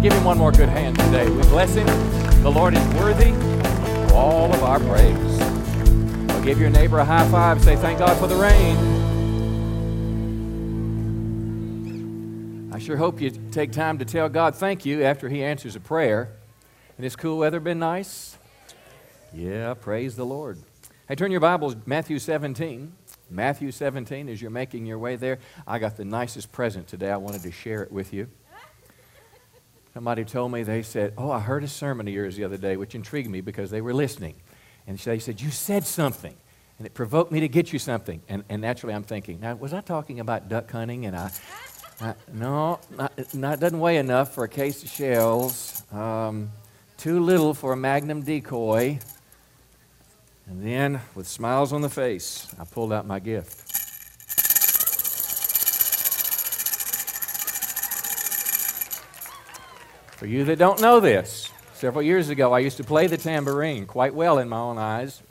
give him one more good hand today. We bless him. The Lord is worthy of all of our praise. Well, give your neighbor a high five. Say, Thank God for the rain. I sure hope you take time to tell God thank you after He answers a prayer. And this cool weather been nice? Yeah, praise the Lord. Hey, turn your Bibles, Matthew 17. Matthew 17, as you're making your way there, I got the nicest present today. I wanted to share it with you. Somebody told me, they said, Oh, I heard a sermon of yours the other day, which intrigued me because they were listening. And they said, You said something. And it provoked me to get you something. And, and naturally, I'm thinking, Now, was I talking about duck hunting? And I, I no, not, not, doesn't weigh enough for a case of shells, um, too little for a magnum decoy. And then, with smiles on the face, I pulled out my gift. For you that don't know this, several years ago I used to play the tambourine quite well in my own eyes.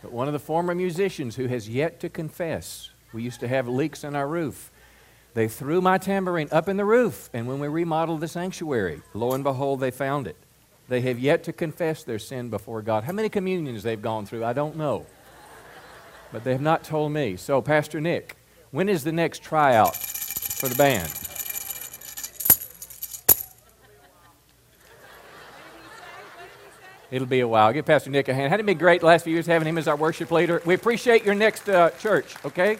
But one of the former musicians who has yet to confess, we used to have leaks in our roof. They threw my tambourine up in the roof, and when we remodeled the sanctuary, lo and behold, they found it. They have yet to confess their sin before God. How many communions they've gone through, I don't know. But they have not told me. So, Pastor Nick, when is the next tryout for the band? It'll be a while. Give Pastor Nick a hand. Hadn't it been great last few years having him as our worship leader? We appreciate your next uh, church, okay?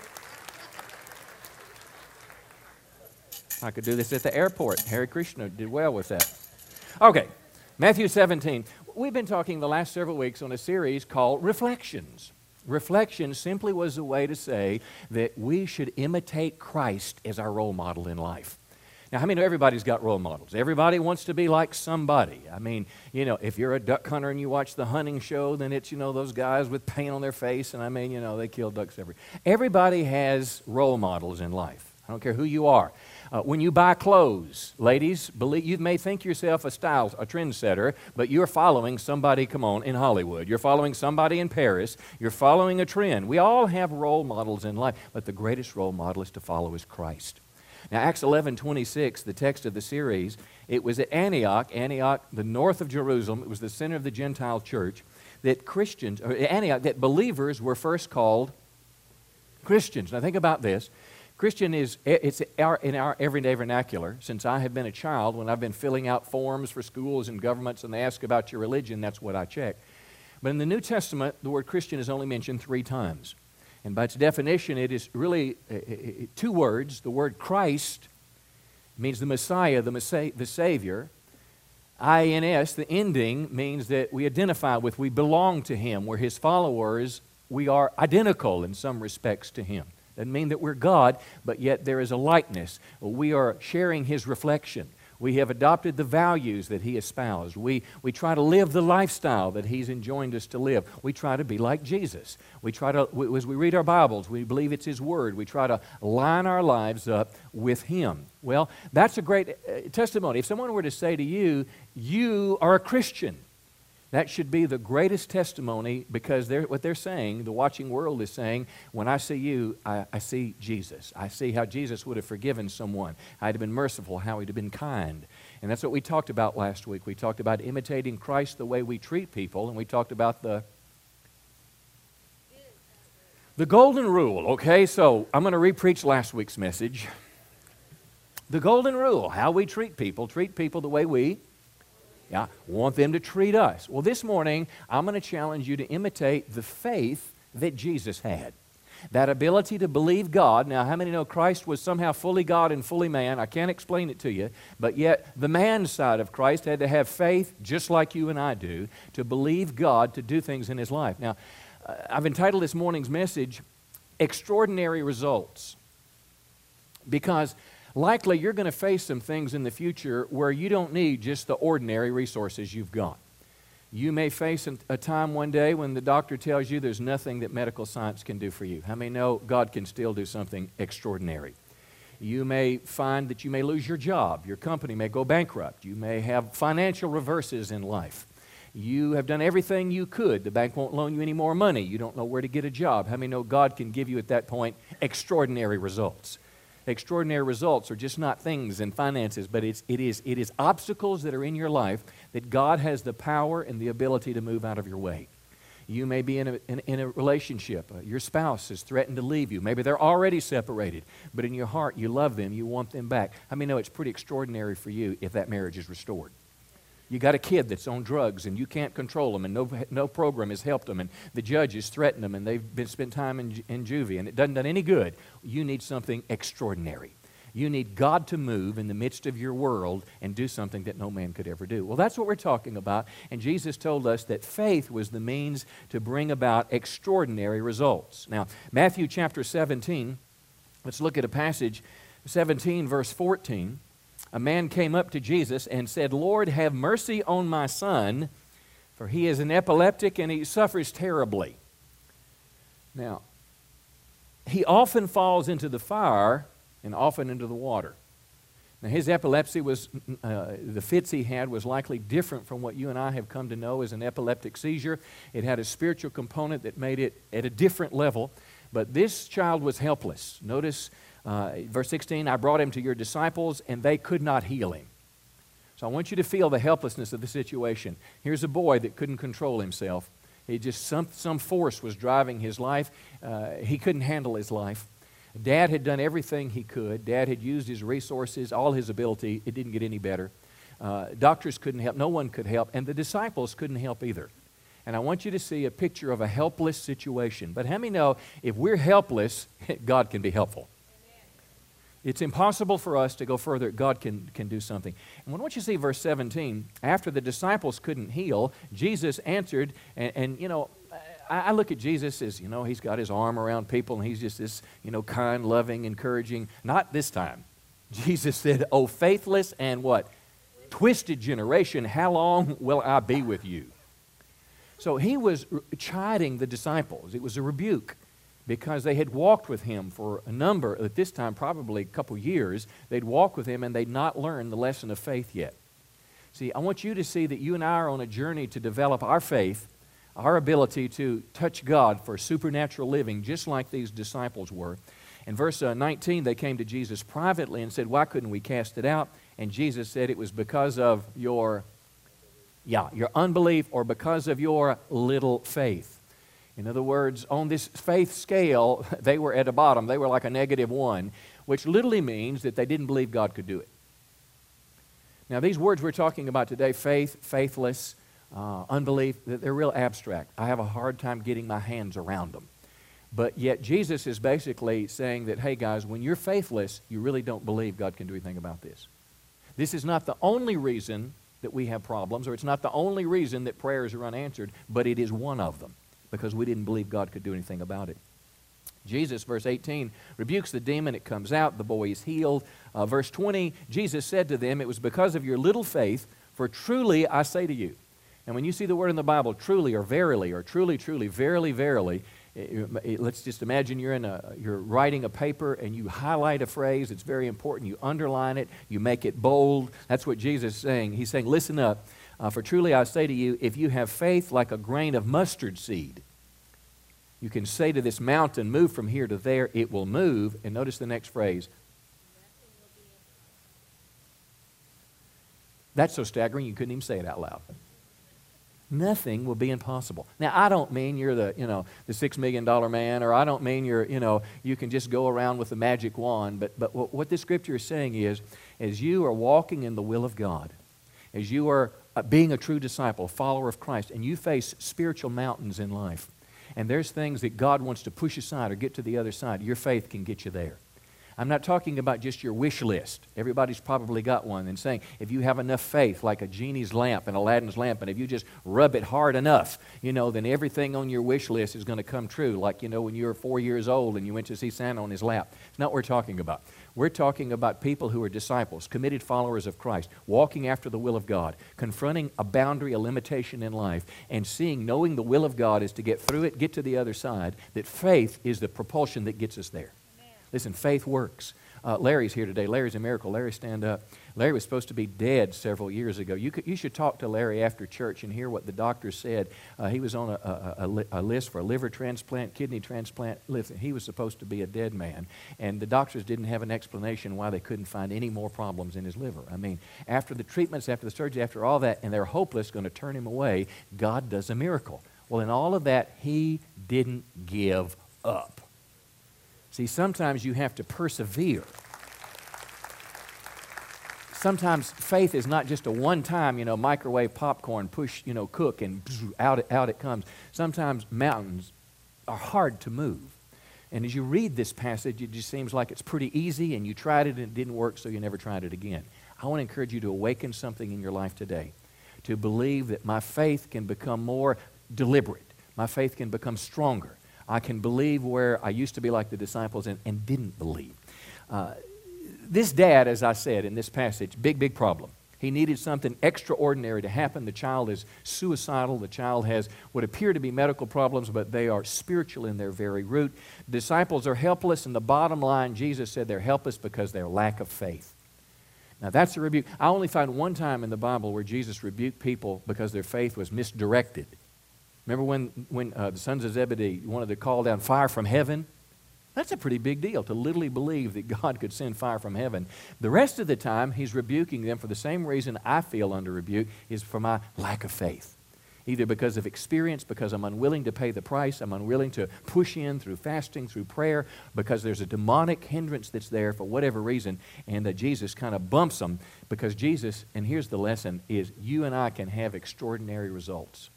I could do this at the airport. Hare Krishna did well with that. Okay, Matthew 17. We've been talking the last several weeks on a series called Reflections. Reflection simply was a way to say that we should imitate Christ as our role model in life. Now, I know everybody's got role models? Everybody wants to be like somebody. I mean, you know, if you're a duck hunter and you watch the hunting show, then it's, you know, those guys with paint on their face, and I mean, you know, they kill ducks every. Everybody has role models in life. I don't care who you are. Uh, when you buy clothes, ladies, believe, you may think yourself a style, a trendsetter, but you're following somebody, come on, in Hollywood. You're following somebody in Paris. You're following a trend. We all have role models in life, but the greatest role model is to follow is Christ. Now, Acts 11 26, the text of the series, it was at Antioch, Antioch, the north of Jerusalem. It was the center of the Gentile church. That Christians, or eh, Antioch, that believers were first called Christians. Now, think about this. Christian is eh, it's our, in our everyday vernacular. Since I have been a child, when I've been filling out forms for schools and governments and they ask about your religion, that's what I check. But in the New Testament, the word Christian is only mentioned three times. And by its definition, it is really uh, uh, uh two words. The word Christ means the Messiah, the, Messiah, the Savior. INS, the ending, means that we identify with, we belong to Him. We're His followers. We are identical in some respects to Him. Doesn't mean that we're God, but yet there is a likeness. We are sharing His reflection. We have adopted the values that He espoused. We, we try to live the lifestyle that He's enjoined us to live. We try to be like Jesus. We try to, as we read our Bibles, we believe it's His Word. We try to line our lives up with Him. Well, that's a great uh, testimony. If someone were to say to you, You are a Christian, that should be the greatest testimony because they're, what they're saying, the watching world is saying, when I see you, I, I, see Jesus. I see how Jesus would have forgiven someone, he'd have been merciful, how he'd have been kind. And that's what we talked about last week. We talked about imitating Christ the way we treat people, and we talked about the the golden rule, okay? So I'm going to repreach last week's message. The golden rule, how we treat people, treat people the way we yeah, want them to treat us. Well, this morning, I'm going to challenge you to imitate the faith that Jesus had. That ability to believe God. Now, how many know Christ was somehow fully God and fully man? I can't explain it to you. But yet, the man side of Christ had to have faith, just like you and I do, to believe God to do things in his life. Now, uh, I've entitled this morning's message, Extraordinary Results. Because likely you're going to face some things in the future where you don't need just the ordinary resources you've got. You may face a time one day when the doctor tells you there's nothing that medical science can do for you. How many know God can still do something extraordinary? You may find that you may lose your job. Your company may go bankrupt. You may have financial reverses in life. You have done everything you could. The bank won't loan you any more money. You don't know where to get a job. How many know God can give you at that point extraordinary results? Extraordinary results are just not things and finances, but it's, it, is, it is obstacles that are in your life that God has the power and the ability to move out of your way. You may be in a, in, in a relationship. Uh, your spouse has threatened to leave you. Maybe they're already separated, but in your heart you love them, you want them back. I mean, no, it's pretty extraordinary for you if that marriage is restored. You got a kid that's on drugs and you can't control them, and no, no program has helped them, and the judge has threatened them, and they've been spent time in, in juvie, and it doesn't done any good. You need something extraordinary. You need God to move in the midst of your world and do something that no man could ever do. Well, that's what we're talking about. And Jesus told us that faith was the means to bring about extraordinary results. Now, Matthew chapter 17, let's look at a passage 17, verse 14. A man came up to Jesus and said, Lord, have mercy on my son, for he is an epileptic and he suffers terribly. Now, he often falls into the fire and often into the water. Now, his epilepsy was, uh, the fits he had was likely different from what you and I have come to know as an epileptic seizure. It had a spiritual component that made it at a different level. But this child was helpless. Notice uh, verse 16 I brought him to your disciples, and they could not heal him. So I want you to feel the helplessness of the situation. Here's a boy that couldn't control himself. He just, some, some force was driving his life. Uh, he couldn't handle his life. Dad had done everything he could. Dad had used his resources, all his ability. It didn't get any better. Uh, doctors couldn't help. No one could help. And the disciples couldn't help either. And I want you to see a picture of a helpless situation. But how many know if we're helpless, God can be helpful? It's impossible for us to go further. God can, can do something. And when you see verse 17, after the disciples couldn't heal, Jesus answered, and, and you know, I, look at Jesus as, you know, he's got his arm around people and he's just this, you know, kind, loving, encouraging. Not this time. Jesus said, Oh, faithless and what? Twisted generation, how long will I be with you? So he was chiding the disciples. It was a rebuke because they had walked with him for a number, at this time, probably a couple years. They'd walked with him and they'd not learned the lesson of faith yet. See, I want you to see that you and I are on a journey to develop our faith our ability to touch God for supernatural living, just like these disciples were. In verse uh, 19, they came to Jesus privately and said, Why couldn't we cast it out? And Jesus said, It was because of your, yeah, your unbelief or because of your little faith. In other words, on this faith scale, they were at the bottom. They were like a negative one, which literally means that they didn't believe God could do it. Now, these words we're talking about today faith, faithless, uh, unbelief, they're real abstract. I have a hard time getting my hands around them. But yet, Jesus is basically saying that, hey, guys, when you're faithless, you really don't believe God can do anything about this. This is not the only reason that we have problems, or it's not the only reason that prayers are unanswered, but it is one of them because we didn't believe God could do anything about it. Jesus, verse 18, rebukes the demon. It comes out. The boy is healed. Uh, verse 20, Jesus said to them, It was because of your little faith, for truly I say to you, and when you see the word in the Bible, truly or verily or truly, truly, verily, verily, it, it, let's just imagine you're, in a, you're writing a paper and you highlight a phrase. It's very important. You underline it. You make it bold. That's what Jesus is saying. He's saying, listen up. Uh, for truly I say to you, if you have faith like a grain of mustard seed, you can say to this mountain, move from here to there, it will move. And notice the next phrase. That's so staggering you couldn't even say it out loud nothing will be impossible. Now, I don't mean you're the, you know, the six million dollar man, or I don't mean you're, you know, you can just go around with a magic wand. But, but what, what this scripture is saying is, as you are walking in the will of God, as you are Uh, being a true disciple, follower of Christ, and you face spiritual mountains in life, and there's things that God wants to push aside or get to the other side, your faith can get you there. I'm not talking about just your wish list. Everybody's probably got one and saying, if you have enough faith, like a genie's lamp and Aladdin's lamp, and if you just rub it hard enough, you know, then everything on your wish list is going to come true. Like, you know, when you were four years old and you went to see Santa on his lap. It's not what we're talking about. We're talking about people who are disciples, committed followers of Christ, walking after the will of God, confronting a boundary, a limitation in life, and seeing, knowing the will of God is to get through it, get to the other side, that faith is the propulsion that gets us there. Listen, faith works. Uh, Larry's here today. Larry's a miracle. Larry, stand up. Larry was supposed to be dead several years ago. You, could, you should talk to Larry after church and hear what the doctor said. Uh, he was on a, a, a, list for a liver transplant, kidney transplant. Listen, he was supposed to be a dead man. And the doctors didn't have an explanation why they couldn't find any more problems in his liver. I mean, after the treatments, after the surgery, after all that, and they're hopeless, going to turn him away, God does a miracle. Well, in all of that, he didn't give up. See, sometimes you have to persevere. Sometimes faith is not just a one time, you know, microwave popcorn, push, you know, cook, and out it, out it comes. Sometimes mountains are hard to move. And as you read this passage, it just seems like it's pretty easy, and you tried it and it didn't work, so you never tried it again. I want to encourage you to awaken something in your life today, to believe that my faith can become more deliberate, my faith can become stronger, I can believe where I used to be like the disciples and, and didn't believe. Uh, this dad, as I said in this passage, big, big problem. He needed something extraordinary to happen. The child is suicidal. The child has what appear to be medical problems, but they are spiritual in their very root. Disciples are helpless, and the bottom line, Jesus said they're helpless because their lack of faith. Now, that's a rebuke. I only find one time in the Bible where Jesus rebuked people because their faith was misdirected. Remember when, when uh, the sons of Zebedee wanted to call down fire from heaven? That's a pretty big deal to literally believe that God could send fire from heaven. The rest of the time, he's rebuking them for the same reason I feel under rebuke is for my lack of faith. Either because of experience, because I'm unwilling to pay the price, I'm unwilling to push in through fasting, through prayer, because there's a demonic hindrance that's there for whatever reason, and uh, Jesus kind of bumps them because Jesus, and here's the lesson, is you and I can have extraordinary results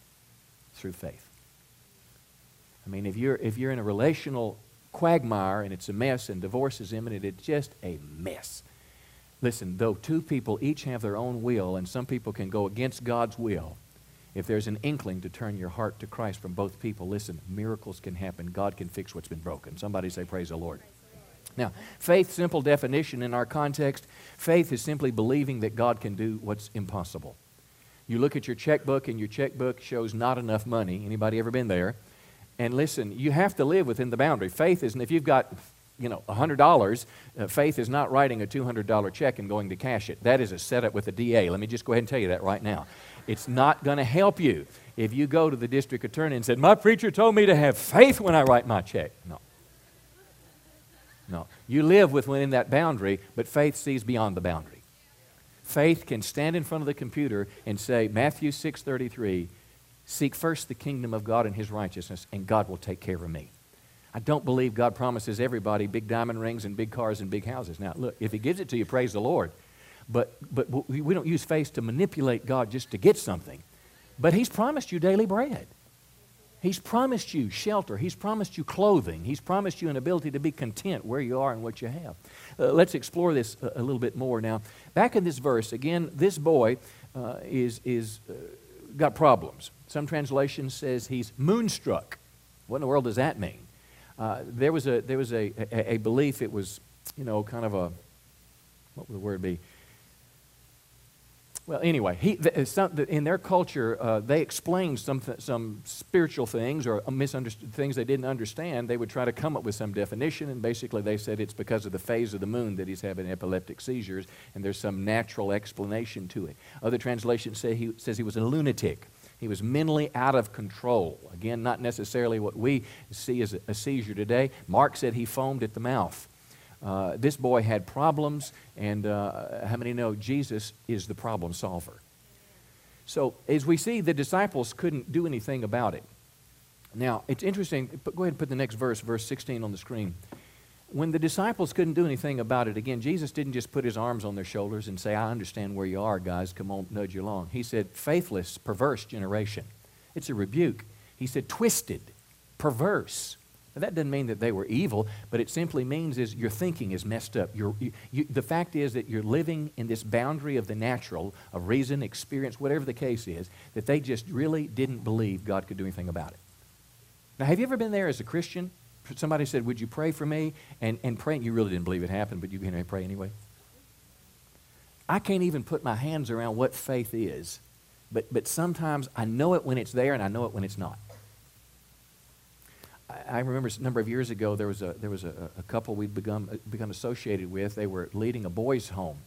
through faith. I mean, if you're, if you're in a relational quagmire and it's a mess and divorce is imminent, it's just a mess. Listen, though two people each have their own will and some people can go against God's will, if there's an inkling to turn your heart to Christ from both people, listen, miracles can happen. God can fix what's been broken. Somebody say, Praise the Lord. Now, faith, simple definition in our context, faith is simply believing that God can do what's impossible. You look at your checkbook and your checkbook shows not enough money. Anybody ever been there? And listen, you have to live within the boundary. Faith isn't, if you've got, you know, $100, uh, faith is not writing a $200 check and going to cash it. That is a setup with a DA. Let me just go ahead and tell you that right now. It's not going to help you if you go to the district attorney and said, My preacher told me to have faith when I write my check. No. No. You live within that boundary, but faith sees beyond the boundary. Faith can stand in front of the computer and say, Matthew 6.33, seek first the kingdom of God and his righteousness, and God will take care of me. I don't believe God promises everybody big diamond rings and big cars and big houses. Now, look, if he gives it to you, praise the Lord. But, but we don't use faith to manipulate God just to get something. But he's promised you daily bread. He's promised you shelter. He's promised you clothing. He's promised you an ability to be content where you are and what you have. Uh, let's explore this a, a, little bit more now. Back in this verse, again, this boy uh, is, is uh, got problems. Some translation says he's moonstruck. What in the world does that mean? Uh, there was, a, there was a, a, a belief, it was, you know, kind of a, what would the word be? Well, anyway, he, some, in their culture, uh, they explained some, some spiritual things or misunderstood things they didn't understand. They would try to come up with some definition, and basically they said it's because of the phase of the moon that he's having epileptic seizures, and there's some natural explanation to it. Other translations say he says he was a lunatic. He was mentally out of control. Again, not necessarily what we see as a, seizure today. Mark said he foamed at the mouth. Uh, this boy had problems, and uh, how many know Jesus is the problem solver? So, as we see, the disciples couldn't do anything about it. Now, it's interesting. Go ahead and put the next verse, verse 16, on the screen. When the disciples couldn't do anything about it, again, Jesus didn't just put his arms on their shoulders and say, I understand where you are, guys. Come on, nudge you along. He said, faithless, perverse generation. It's a rebuke. He said, twisted, perverse. Now, that doesn't mean that they were evil, but it simply means is your thinking is messed up. You, you, the fact is that you're living in this boundary of the natural, of reason, experience, whatever the case is, that they just really didn't believe God could do anything about it. Now, have you ever been there as a Christian? Somebody said, Would you pray for me? And, and praying, you really didn't believe it happened, but you can pray anyway. I can't even put my hands around what faith is, but, but sometimes I know it when it's there and I know it when it's not I remember a number of years ago there was a, there was a, a couple we'd become, become associated with. They were leading a boys' home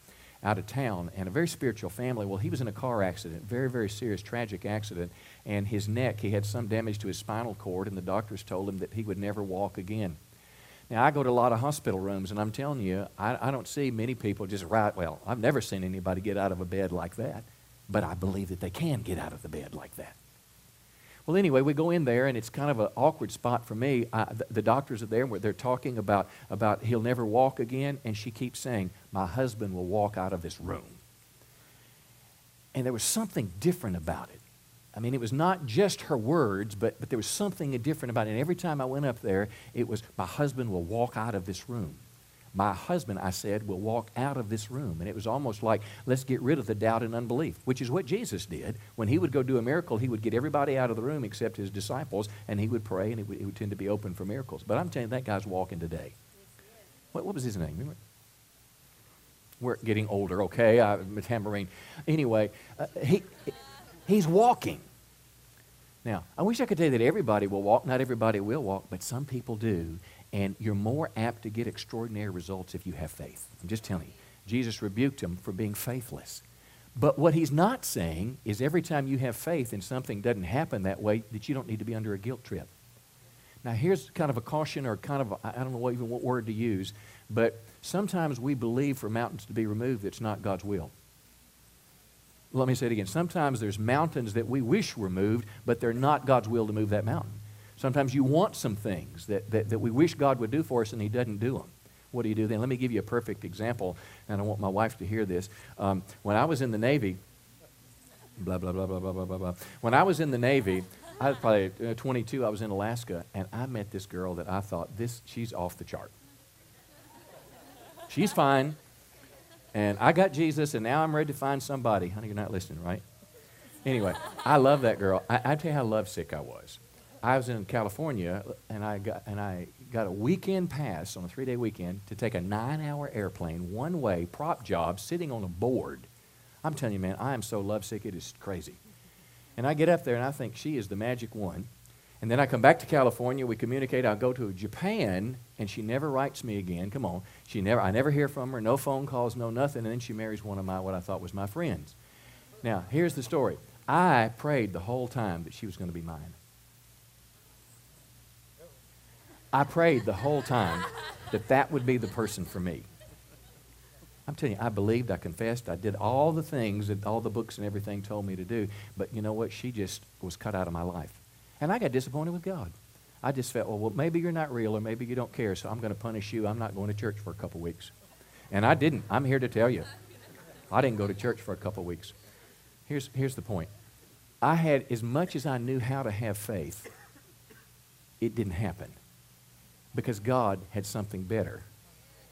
out of town and a very spiritual family. Well, he was in a car accident, very, very serious, tragic accident, and his neck, he had some damage to his spinal cord, and the doctors told him that he would never walk again. Now, I go to a lot of hospital rooms, and I'm telling you, I, I don't see many people just right. Well, I've never seen anybody get out of a bed like that, but I believe that they can get out of the bed like that. Well, anyway, we go in there, and it's kind of an awkward spot for me. I, the, the, doctors are there, they're talking about, about he'll never walk again, and she keeps saying, My husband will walk out of this room. And there was something different about it. I mean, it was not just her words, but, but there was something different about it. And every time I went up there, it was, My husband will walk out of this room. My husband, I said, will walk out of this room. And it was almost like, let's get rid of the doubt and unbelief, which is what Jesus did. When he would go do a miracle, he would get everybody out of the room except his disciples, and he would pray, and it would, it would tend to be open for miracles. But I'm telling you, that guy's walking today. What, what was his name? Remember? We're getting older, okay? I'm a tambourine. Anyway, uh, he, he's walking. Now, I wish I could tell you that everybody will walk. Not everybody will walk, but some people do. And you're more apt to get extraordinary results if you have faith. I'm just telling you. Jesus rebuked him for being faithless. But what he's not saying is every time you have faith and something doesn't happen that way, that you don't need to be under a guilt trip. Now, here's kind of a caution, or kind of, I don't know what, even what word to use, but sometimes we believe for mountains to be removed that's not God's will. Let me say it again. Sometimes there's mountains that we wish were moved, but they're not God's will to move that mountain. Sometimes you want some things that, that, that we wish God would do for us and He doesn't do them. What do you do then? Let me give you a perfect example, and I want my wife to hear this. Um, when I was in the Navy, blah, blah, blah, blah, blah, blah, blah, blah. When I was in the Navy, I was probably uh, 22, I was in Alaska, and I met this girl that I thought, this, she's off the chart. She's fine, and I got Jesus, and now I'm ready to find somebody. Honey, you're not listening, right? Anyway, I love that girl. I, I tell you how lovesick I was. I was in California and I got and I got a weekend pass on a three day weekend to take a nine hour airplane one way prop job sitting on a board. I'm telling you, man, I am so lovesick it is crazy. And I get up there and I think she is the magic one. And then I come back to California, we communicate, I'll go to Japan, and she never writes me again. Come on. She never I never hear from her, no phone calls, no nothing, and then she marries one of my what I thought was my friends. Now, here's the story. I prayed the whole time that she was going to be mine. I prayed the whole time that that would be the person for me. I'm telling you, I believed, I confessed, I did all the things that all the books and everything told me to do. But you know what? She just was cut out of my life. And I got disappointed with God. I just felt, well, well maybe you're not real or maybe you don't care, so I'm going to punish you. I'm not going to church for a couple weeks. And I didn't. I'm here to tell you. I didn't go to church for a couple weeks. Here's, here's the point I had, as much as I knew how to have faith, it didn't happen because God had something better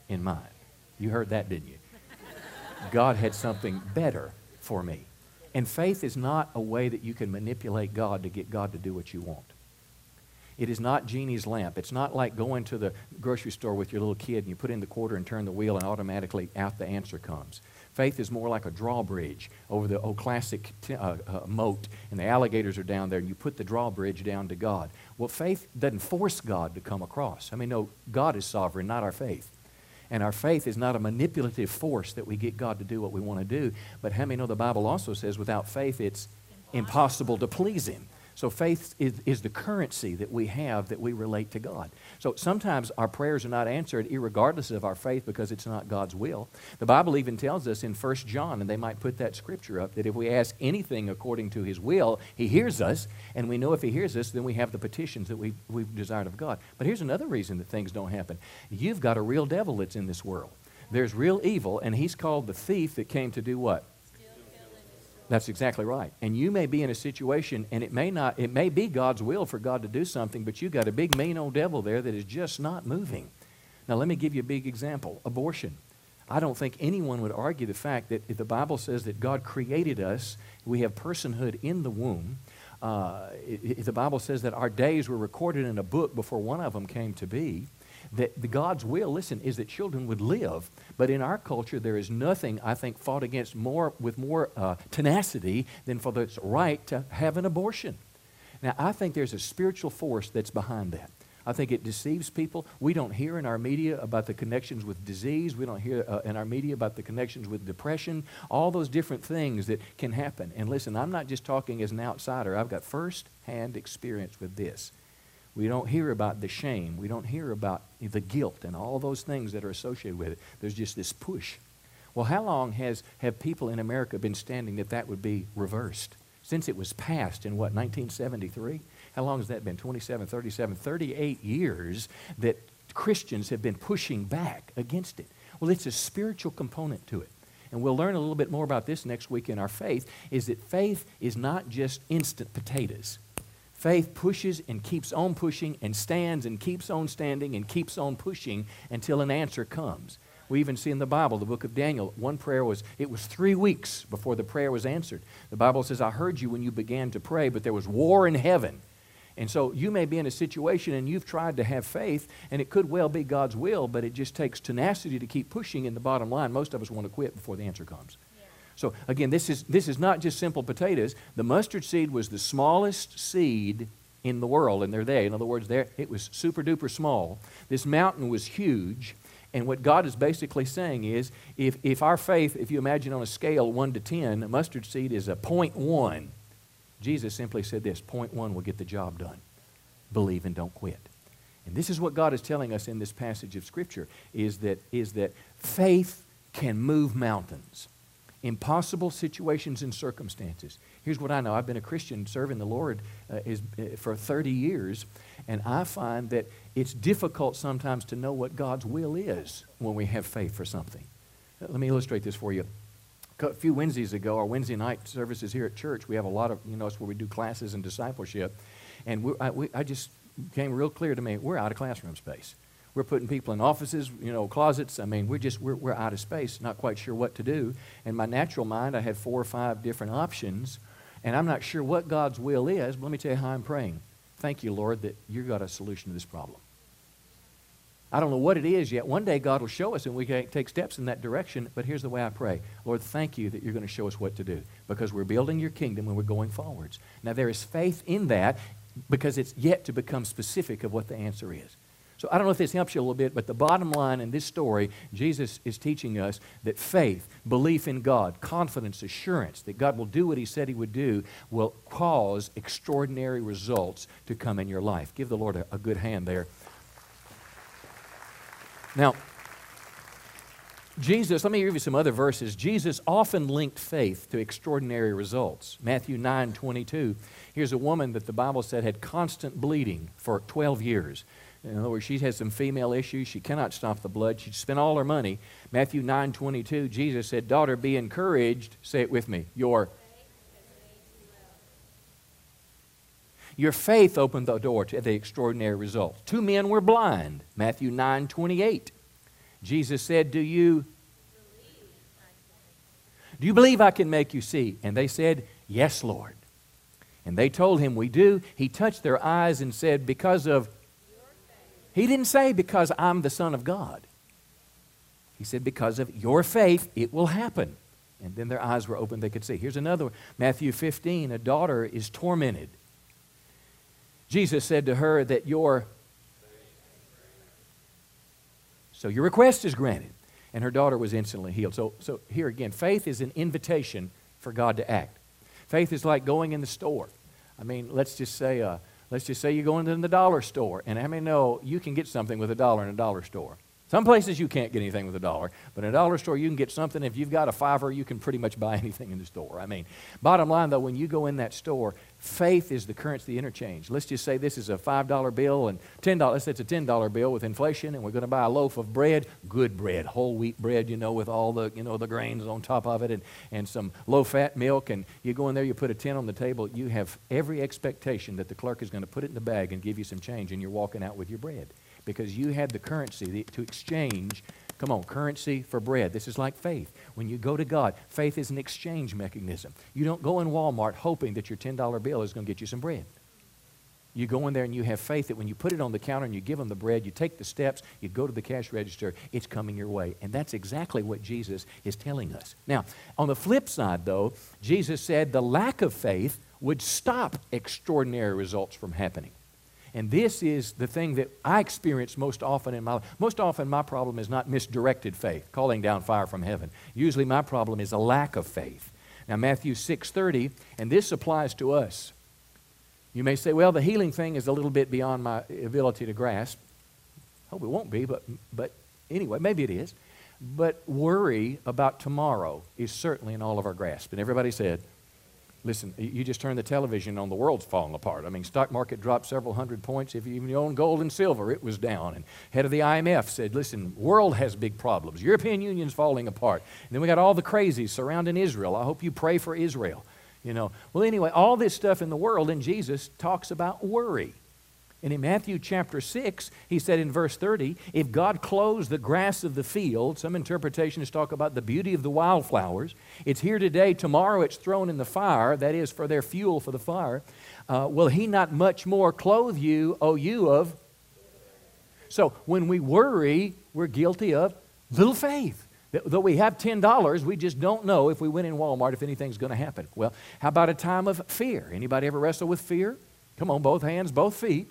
in mind. You heard that, didn't you? God had something better for me. And faith is not a way that you can manipulate God to get God to do what you want. It is not genie's lamp. It's not like going to the grocery store with your little kid and you put in the quarter and turn the wheel and automatically out the answer comes. Faith is more like a drawbridge over the old classic t- uh, uh, moat, and the alligators are down there, and you put the drawbridge down to God. Well, faith doesn't force God to come across. I mean, no, God is sovereign, not our faith. And our faith is not a manipulative force that we get God to do what we want to do. But how many know the Bible also says without faith it's impossible to please Him? So faith is, is the currency that we have that we relate to God. So sometimes our prayers are not answered regardless of our faith because it's not God's will. The Bible even tells us in 1 John, and they might put that scripture up, that if we ask anything according to his will, he hears us, and we know if he hears us, then we have the petitions that we, we've desired of God. But here's another reason that things don't happen. You've got a real devil that's in this world. There's real evil, and he's called the thief that came to do what? That's exactly right. And you may be in a situation, and it may not, it may be God's will for God to do something, but you got a big mean old devil there that is just not moving. Now, let me give you a big example abortion. I don't think anyone would argue the fact that if the Bible says that God created us, we have personhood in the womb. Uh, the Bible says that our days were recorded in a book before one of them came to be, that the God's will, listen, is that children would live. But in our culture, there is nothing, I think, fought against more with more uh, tenacity than for the right to have an abortion. Now, I think there's a spiritual force that's behind that. I think it deceives people. We don't hear in our media about the connections with disease. We don't hear uh, in our media about the connections with depression, all those different things that can happen. And listen, I'm not just talking as an outsider, I've got first hand experience with this. We don't hear about the shame. We don't hear about the guilt and all those things that are associated with it. There's just this push. Well, how long has have people in America been standing that that would be reversed? Since it was passed in what, 1973? How long has that been? 27, 37, 38 years that Christians have been pushing back against it. Well, it's a spiritual component to it. And we'll learn a little bit more about this next week in our faith, is that faith is not just instant potatoes. Faith pushes and keeps on pushing and stands and keeps on standing and keeps on pushing until an answer comes. We even see in the Bible, the book of Daniel, one prayer was, it was three weeks before the prayer was answered. The Bible says, I heard you when you began to pray, but there was war in heaven. And so you may be in a situation and you've tried to have faith, and it could well be God's will, but it just takes tenacity to keep pushing. In the bottom line, most of us want to quit before the answer comes. So again, this is, this is not just simple potatoes. The mustard seed was the smallest seed in the world, and they're there. In other words, there it was super duper small. This mountain was huge. And what God is basically saying is if, if our faith, if you imagine on a scale 1 to 10, a mustard seed is a 0.1. Jesus simply said this 0.1 will get the job done. Believe and don't quit. And this is what God is telling us in this passage of Scripture is that, is that faith can move mountains impossible situations and circumstances. Here's what I know I've been a Christian serving the Lord uh, is, uh, for 30 years, and I find that it's difficult sometimes to know what God's will is when we have faith for something. Uh, let me illustrate this for you. A few Wednesdays ago, our Wednesday night services here at church, we have a lot of, you know, it's where we do classes and discipleship. And I, we, I just came real clear to me we're out of classroom space. We're putting people in offices, you know, closets. I mean, we're just, we're, we're out of space, not quite sure what to do. In my natural mind, I had four or five different options, and I'm not sure what God's will is, but let me tell you how I'm praying. Thank you, Lord, that you've got a solution to this problem. I don't know what it is yet. One day God will show us and we can take steps in that direction. But here's the way I pray Lord, thank you that you're going to show us what to do because we're building your kingdom and we're going forwards. Now, there is faith in that because it's yet to become specific of what the answer is. So I don't know if this helps you a little bit, but the bottom line in this story, Jesus is teaching us that faith, belief in God, confidence, assurance that God will do what He said He would do will cause extraordinary results to come in your life. Give the Lord a, a good hand there. Now, Jesus, let me give you some other verses. Jesus often linked faith to extraordinary results. Matthew 9 22. Here's a woman that the Bible said had constant bleeding for 12 years. In other words, she has some female issues. She cannot stop the blood. She spent all her money. Matthew 9 22, Jesus said, Daughter, be encouraged. Say it with me. Your Your faith opened the door to the extraordinary result. Two men were blind. Matthew 9 28. Jesus said, Do you do you believe I can make you see? And they said, Yes, Lord. And they told him, We do. He touched their eyes and said, Because of he didn't say, because I'm the Son of God. He said, because of your faith, it will happen. And then their eyes were opened, they could see. Here's another one Matthew 15 a daughter is tormented. Jesus said to her that your so your request is granted. And her daughter was instantly healed. So, so here again, faith is an invitation for God to act. Faith is like going in the store. I mean, let's just say uh, Let's just say you go into the dollar store, and how many know you can get something with a dollar in a dollar store? Some places you can't get anything with a dollar, but in a dollar store you can get something. If you've got a fiver, you can pretty much buy anything in the store. I mean, bottom line though, when you go in that store, faith is the currency the interchange. Let's just say this is a $5 bill and $10, let's say it's a $10 bill with inflation and we're going to buy a loaf of bread, good bread, whole wheat bread, you know, with all the, you know, the grains on top of it and, and some low-fat milk and you go in there, you put a 10 on the table, you have every expectation that the clerk is going to put it in the bag and give you some change and you're walking out with your bread because you had the currency to exchange. Come on, currency for bread. This is like faith. When you go to God, faith is an exchange mechanism. You don't go in Walmart hoping that your $10 bill is going to get you some bread. You go in there and you have faith that when you put it on the counter and you give them the bread, you take the steps, you go to the cash register, it's coming your way. And that's exactly what Jesus is telling us. Now, on the flip side, though, Jesus said the lack of faith would stop extraordinary results from happening. And this is the thing that I experience most often in my life. Most often, my problem is not misdirected faith, calling down fire from heaven. Usually, my problem is a lack of faith. Now, Matthew 6:30, and this applies to us. You may say, well, the healing thing is a little bit beyond my ability to grasp. Hope it won't be, but, but anyway, maybe it is. But worry about tomorrow is certainly in all of our grasp. And everybody said, Listen, you just turn the television on, the world's falling apart. I mean, stock market dropped several hundred points. If you even own gold and silver, it was down. And head of the IMF said, listen, world has big problems. European Union's falling apart. And then we got all the crazies surrounding Israel. I hope you pray for Israel. You know. Well, anyway, all this stuff in the world, and Jesus talks about worry. And in Matthew chapter 6, he said in verse 30, if God clothes the grass of the field, some interpretations talk about the beauty of the wildflowers. It's here today, tomorrow it's thrown in the fire, that is, for their fuel for the fire. Uh, will he not much more clothe you, O you of? So when we worry, we're guilty of little faith. Though we have $10, we just don't know if we went in Walmart if anything's going to happen. Well, how about a time of fear? Anybody ever wrestle with fear? Come on, both hands, both feet.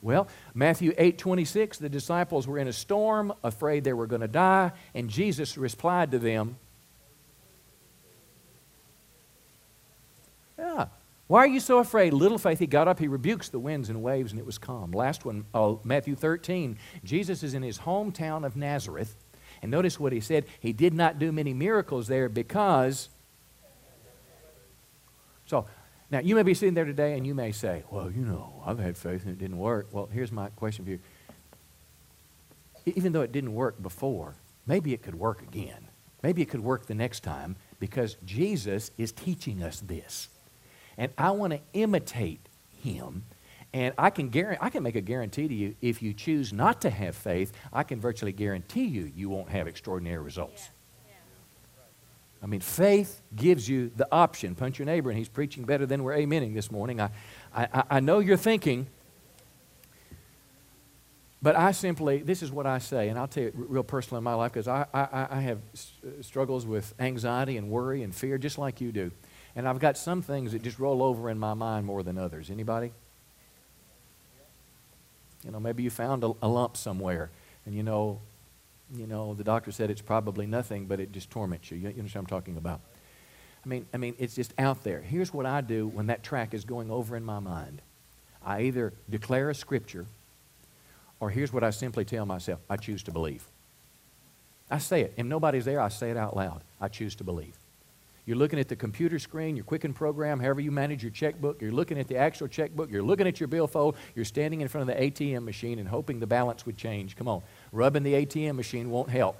Well, Matthew 8 26, the disciples were in a storm, afraid they were going to die, and Jesus replied to them, Yeah, why are you so afraid? Little faith. He got up, he rebukes the winds and waves, and it was calm. Last one, uh, Matthew 13. Jesus is in his hometown of Nazareth, and notice what he said. He did not do many miracles there because. So now, you may be sitting there today and you may say, well, you know, I've had faith and it didn't work. Well, here's my question for you. Even though it didn't work before, maybe it could work again. Maybe it could work the next time because Jesus is teaching us this. And I want to imitate him. And I can, guarantee, I can make a guarantee to you if you choose not to have faith, I can virtually guarantee you you won't have extraordinary results. I mean, faith gives you the option. Punch your neighbor, and he's preaching better than we're amening this morning. I, I, I know you're thinking, but I simply, this is what I say, and I'll tell you real personal in my life because I, I, I have uh, struggles with anxiety and worry and fear just like you do. And I've got some things that just roll over in my mind more than others. Anybody? You know, maybe you found a, a lump somewhere, and you know, you know, the doctor said it's probably nothing, but it just torments you. You understand what I'm talking about? I mean, I mean, it's just out there. Here's what I do when that track is going over in my mind. I either declare a scripture, or here's what I simply tell myself I choose to believe. I say it. If nobody's there, I say it out loud. I choose to believe. You're looking at the computer screen, your Quicken program, however you manage your checkbook. You're looking at the actual checkbook. You're looking at your billfold. You're standing in front of the ATM machine and hoping the balance would change. Come on. Rubbing the ATM machine won't help.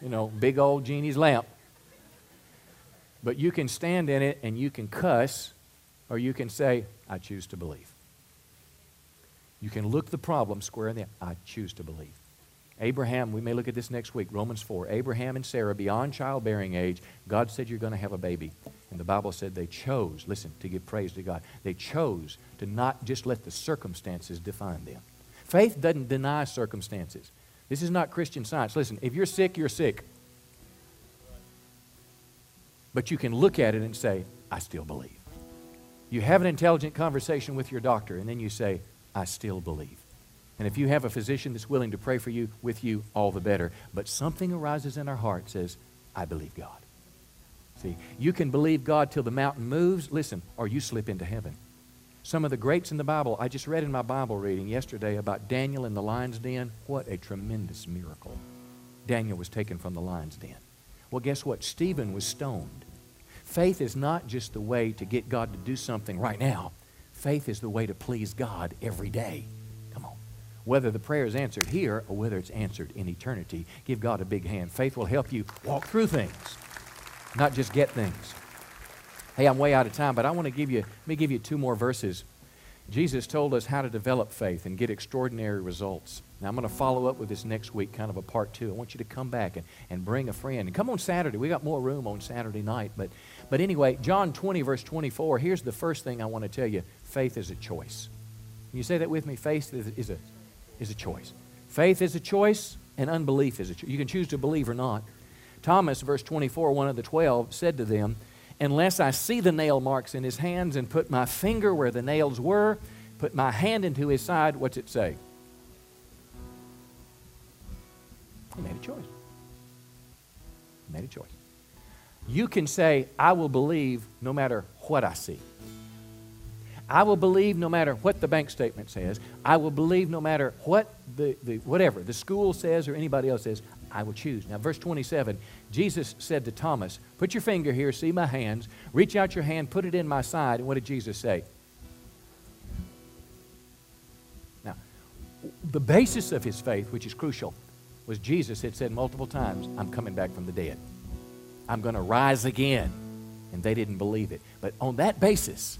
You know, big old genie's lamp. But you can stand in it and you can cuss, or you can say, I choose to believe. You can look the problem square in the eye. I choose to believe. Abraham, we may look at this next week, Romans 4. Abraham and Sarah, beyond childbearing age, God said you're going to have a baby. And the Bible said they chose, listen, to give praise to God. They chose to not just let the circumstances define them. Faith doesn't deny circumstances. This is not Christian science. Listen, if you're sick, you're sick. But you can look at it and say, I still believe. You have an intelligent conversation with your doctor, and then you say, I still believe. And if you have a physician that's willing to pray for you, with you, all the better. But something arises in our heart says, I believe God. See, you can believe God till the mountain moves, listen, or you slip into heaven. Some of the greats in the Bible, I just read in my Bible reading yesterday about Daniel in the lion's den. What a tremendous miracle. Daniel was taken from the lion's den. Well, guess what? Stephen was stoned. Faith is not just the way to get God to do something right now. Faith is the way to please God every day whether the prayer is answered here or whether it's answered in eternity. Give God a big hand. Faith will help you walk through things, not just get things. Hey, I'm way out of time, but I want to give you, let me give you two more verses. Jesus told us how to develop faith and get extraordinary results. Now, I'm going to follow up with this next week, kind of a part two. I want you to come back and, and bring a friend. And come on Saturday. We got more room on Saturday night. But, but anyway, John 20, verse 24, here's the first thing I want to tell you faith is a choice. Can you say that with me? Faith is, is a is a choice. Faith is a choice, and unbelief is a choice. You can choose to believe or not. Thomas, verse 24, one of the twelve, said to them, unless I see the nail marks in his hands and put my finger where the nails were, put my hand into his side, what's it say? He made a choice. He made a choice. You can say, I will believe no matter what I see. I will believe no matter what the bank statement says. I will believe no matter what the, the whatever the school says or anybody else says. I will choose. Now, verse 27, Jesus said to Thomas, Put your finger here, see my hands. Reach out your hand, put it in my side. And what did Jesus say? Now, the basis of his faith, which is crucial, was Jesus had said multiple times, I'm coming back from the dead. I'm going to rise again. And they didn't believe it. But on that basis,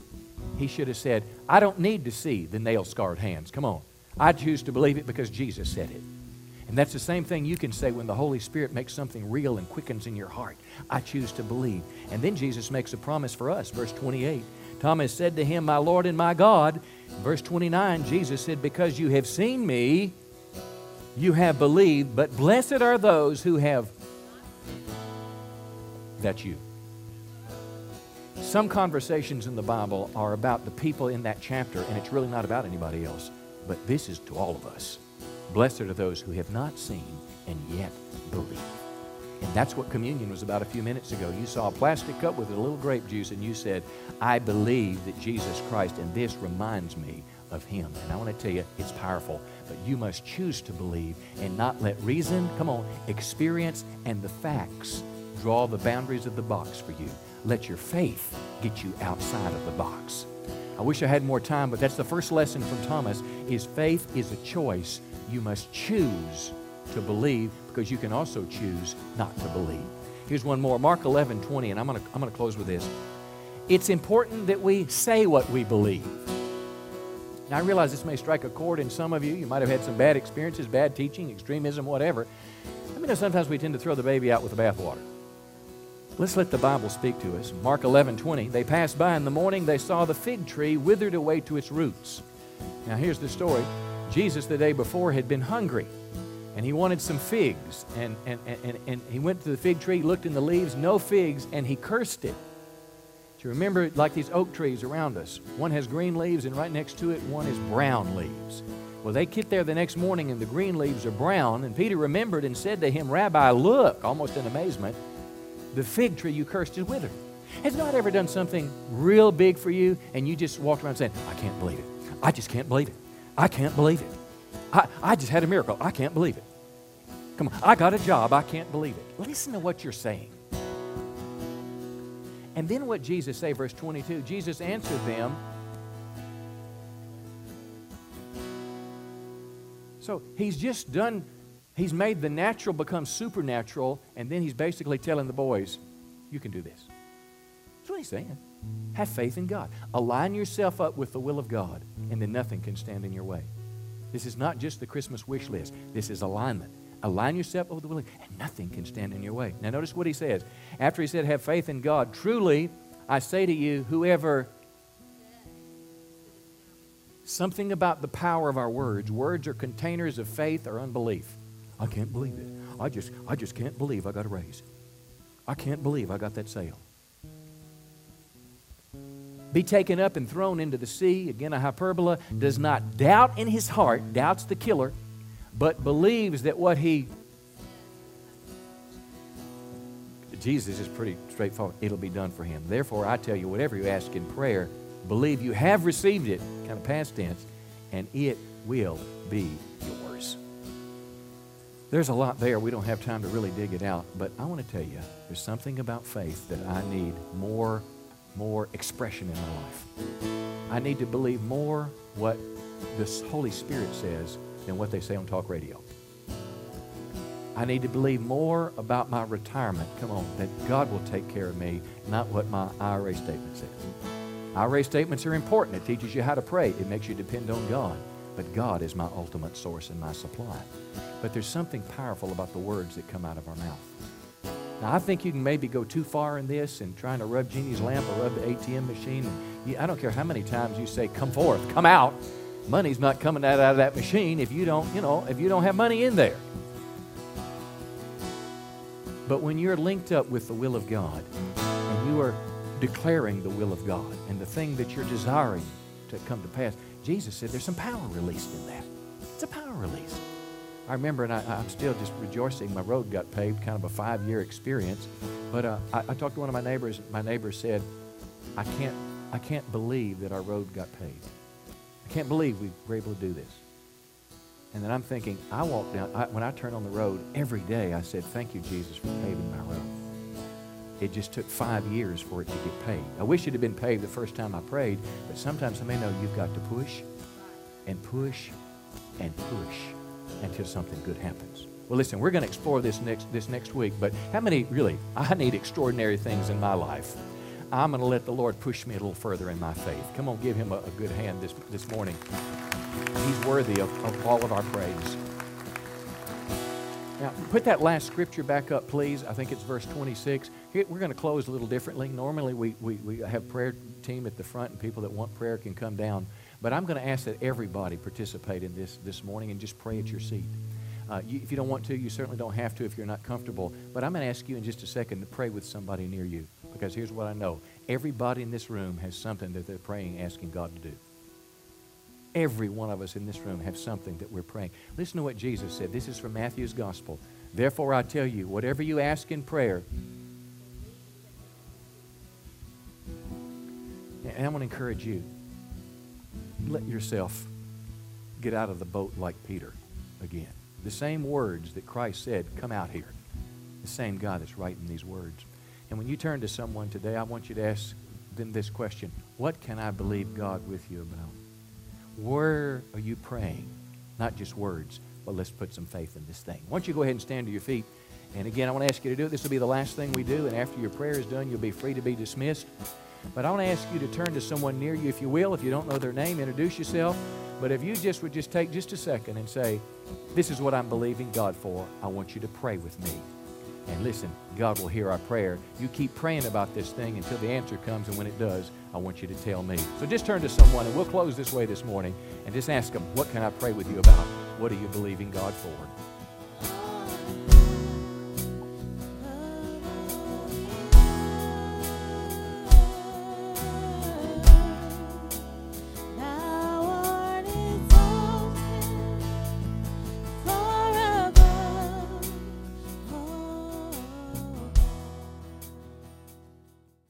he should have said, I don't need to see the nail scarred hands. Come on. I choose to believe it because Jesus said it. And that's the same thing you can say when the Holy Spirit makes something real and quickens in your heart. I choose to believe. And then Jesus makes a promise for us. Verse 28 Thomas said to him, My Lord and my God. Verse 29, Jesus said, Because you have seen me, you have believed, but blessed are those who have. That's you. Some conversations in the Bible are about the people in that chapter, and it's really not about anybody else. But this is to all of us. Blessed are those who have not seen and yet believe. And that's what communion was about a few minutes ago. You saw a plastic cup with a little grape juice, and you said, I believe that Jesus Christ, and this reminds me of Him. And I want to tell you, it's powerful. But you must choose to believe and not let reason, come on, experience, and the facts draw the boundaries of the box for you. Let your faith get you outside of the box. I wish I had more time, but that's the first lesson from Thomas is faith is a choice. You must choose to believe because you can also choose not to believe. Here's one more. Mark 11, 20, and I'm going to I'm going to close with this. It's important that we say what we believe. Now, I realize this may strike a chord in some of you. You might have had some bad experiences, bad teaching, extremism, whatever. I mean, sometimes we tend to throw the baby out with the bathwater. Let's let the Bible speak to us. Mark 11, 20. They passed by in the morning. They saw the fig tree withered away to its roots. Now, here's the story Jesus, the day before, had been hungry and he wanted some figs. And, and, and, and he went to the fig tree, looked in the leaves, no figs, and he cursed it. Do you remember, like these oak trees around us? One has green leaves, and right next to it, one is brown leaves. Well, they get there the next morning, and the green leaves are brown. And Peter remembered and said to him, Rabbi, look, almost in amazement the fig tree you cursed is withered. Has God ever done something real big for you and you just walked around saying, I can't believe it. I just can't believe it. I can't believe it. I, I just had a miracle. I can't believe it. Come on. I got a job. I can't believe it. Listen to what you're saying. And then what Jesus say, verse 22, Jesus answered them. So he's just done He's made the natural become supernatural, and then he's basically telling the boys, You can do this. That's what he's saying. Have faith in God. Align yourself up with the will of God, and then nothing can stand in your way. This is not just the Christmas wish list, this is alignment. Align yourself with the will, of, and nothing can stand in your way. Now, notice what he says. After he said, Have faith in God, truly, I say to you, whoever something about the power of our words. Words are containers of faith or unbelief. I can't believe it. I just, I just can't believe I got a raise. I can't believe I got that sale. Be taken up and thrown into the sea, again a hyperbola, does not doubt in his heart, doubts the killer, but believes that what he Jesus is pretty straightforward. It'll be done for him. Therefore, I tell you, whatever you ask in prayer, believe you have received it, kind of past tense, and it will be yours. There's a lot there. We don't have time to really dig it out. But I want to tell you, there's something about faith that I need more, more expression in my life. I need to believe more what the Holy Spirit says than what they say on talk radio. I need to believe more about my retirement. Come on, that God will take care of me, not what my IRA statement says. IRA statements are important. It teaches you how to pray. It makes you depend on God. But God is my ultimate source and my supply. But there's something powerful about the words that come out of our mouth. Now, I think you can maybe go too far in this and trying to rub Jeannie's lamp or rub the ATM machine. You, I don't care how many times you say, come forth, come out. Money's not coming out, out of that machine if you don't, you know, if you don't have money in there. But when you're linked up with the will of God and you are declaring the will of God and the thing that you're desiring to come to pass. Jesus said there's some power released in that. It's a power release. I remember, and I, am still just rejoicing, my road got paved, kind of a five year experience. But uh, I, I talked to one of my neighbors. My neighbor said, I can't, I can't believe that our road got paved. I can't believe we were able to do this. And then I'm thinking, I walk down, I, when I turn on the road every day, I said, Thank you, Jesus, for paving my. It just took five years for it to get paid. I wish it had been paid the first time I prayed, but sometimes I may know you've got to push and push and push until something good happens. Well, listen, we're going to explore this next, this next week, but how many, really, I need extraordinary things in my life. I'm going to let the Lord push me a little further in my faith. Come on, give him a, a good hand this, this morning. He's worthy of, of all of our praise. Now, put that last scripture back up, please. I think it's verse 26. Here, we're going to close a little differently. Normally, we, we, we have prayer team at the front, and people that want prayer can come down. But I'm going to ask that everybody participate in this this morning and just pray at your seat. Uh, you, if you don't want to, you certainly don't have to if you're not comfortable. But I'm going to ask you in just a second to pray with somebody near you. Because here's what I know everybody in this room has something that they're praying, asking God to do. Every one of us in this room have something that we're praying. Listen to what Jesus said. This is from Matthew's Gospel. Therefore, I tell you, whatever you ask in prayer, and I want to encourage you, let yourself get out of the boat like Peter again. The same words that Christ said, come out here. The same God that's writing these words. And when you turn to someone today, I want you to ask them this question What can I believe God with you about? Where are you praying? Not just words, but let's put some faith in this thing. Why don't you go ahead and stand to your feet? And again, I want to ask you to do it. This will be the last thing we do, and after your prayer is done, you'll be free to be dismissed. But I want to ask you to turn to someone near you, if you will. If you don't know their name, introduce yourself. But if you just would just take just a second and say, This is what I'm believing God for, I want you to pray with me. And listen, God will hear our prayer. You keep praying about this thing until the answer comes, and when it does, I want you to tell me. So just turn to someone, and we'll close this way this morning, and just ask them, What can I pray with you about? What are you believing God for?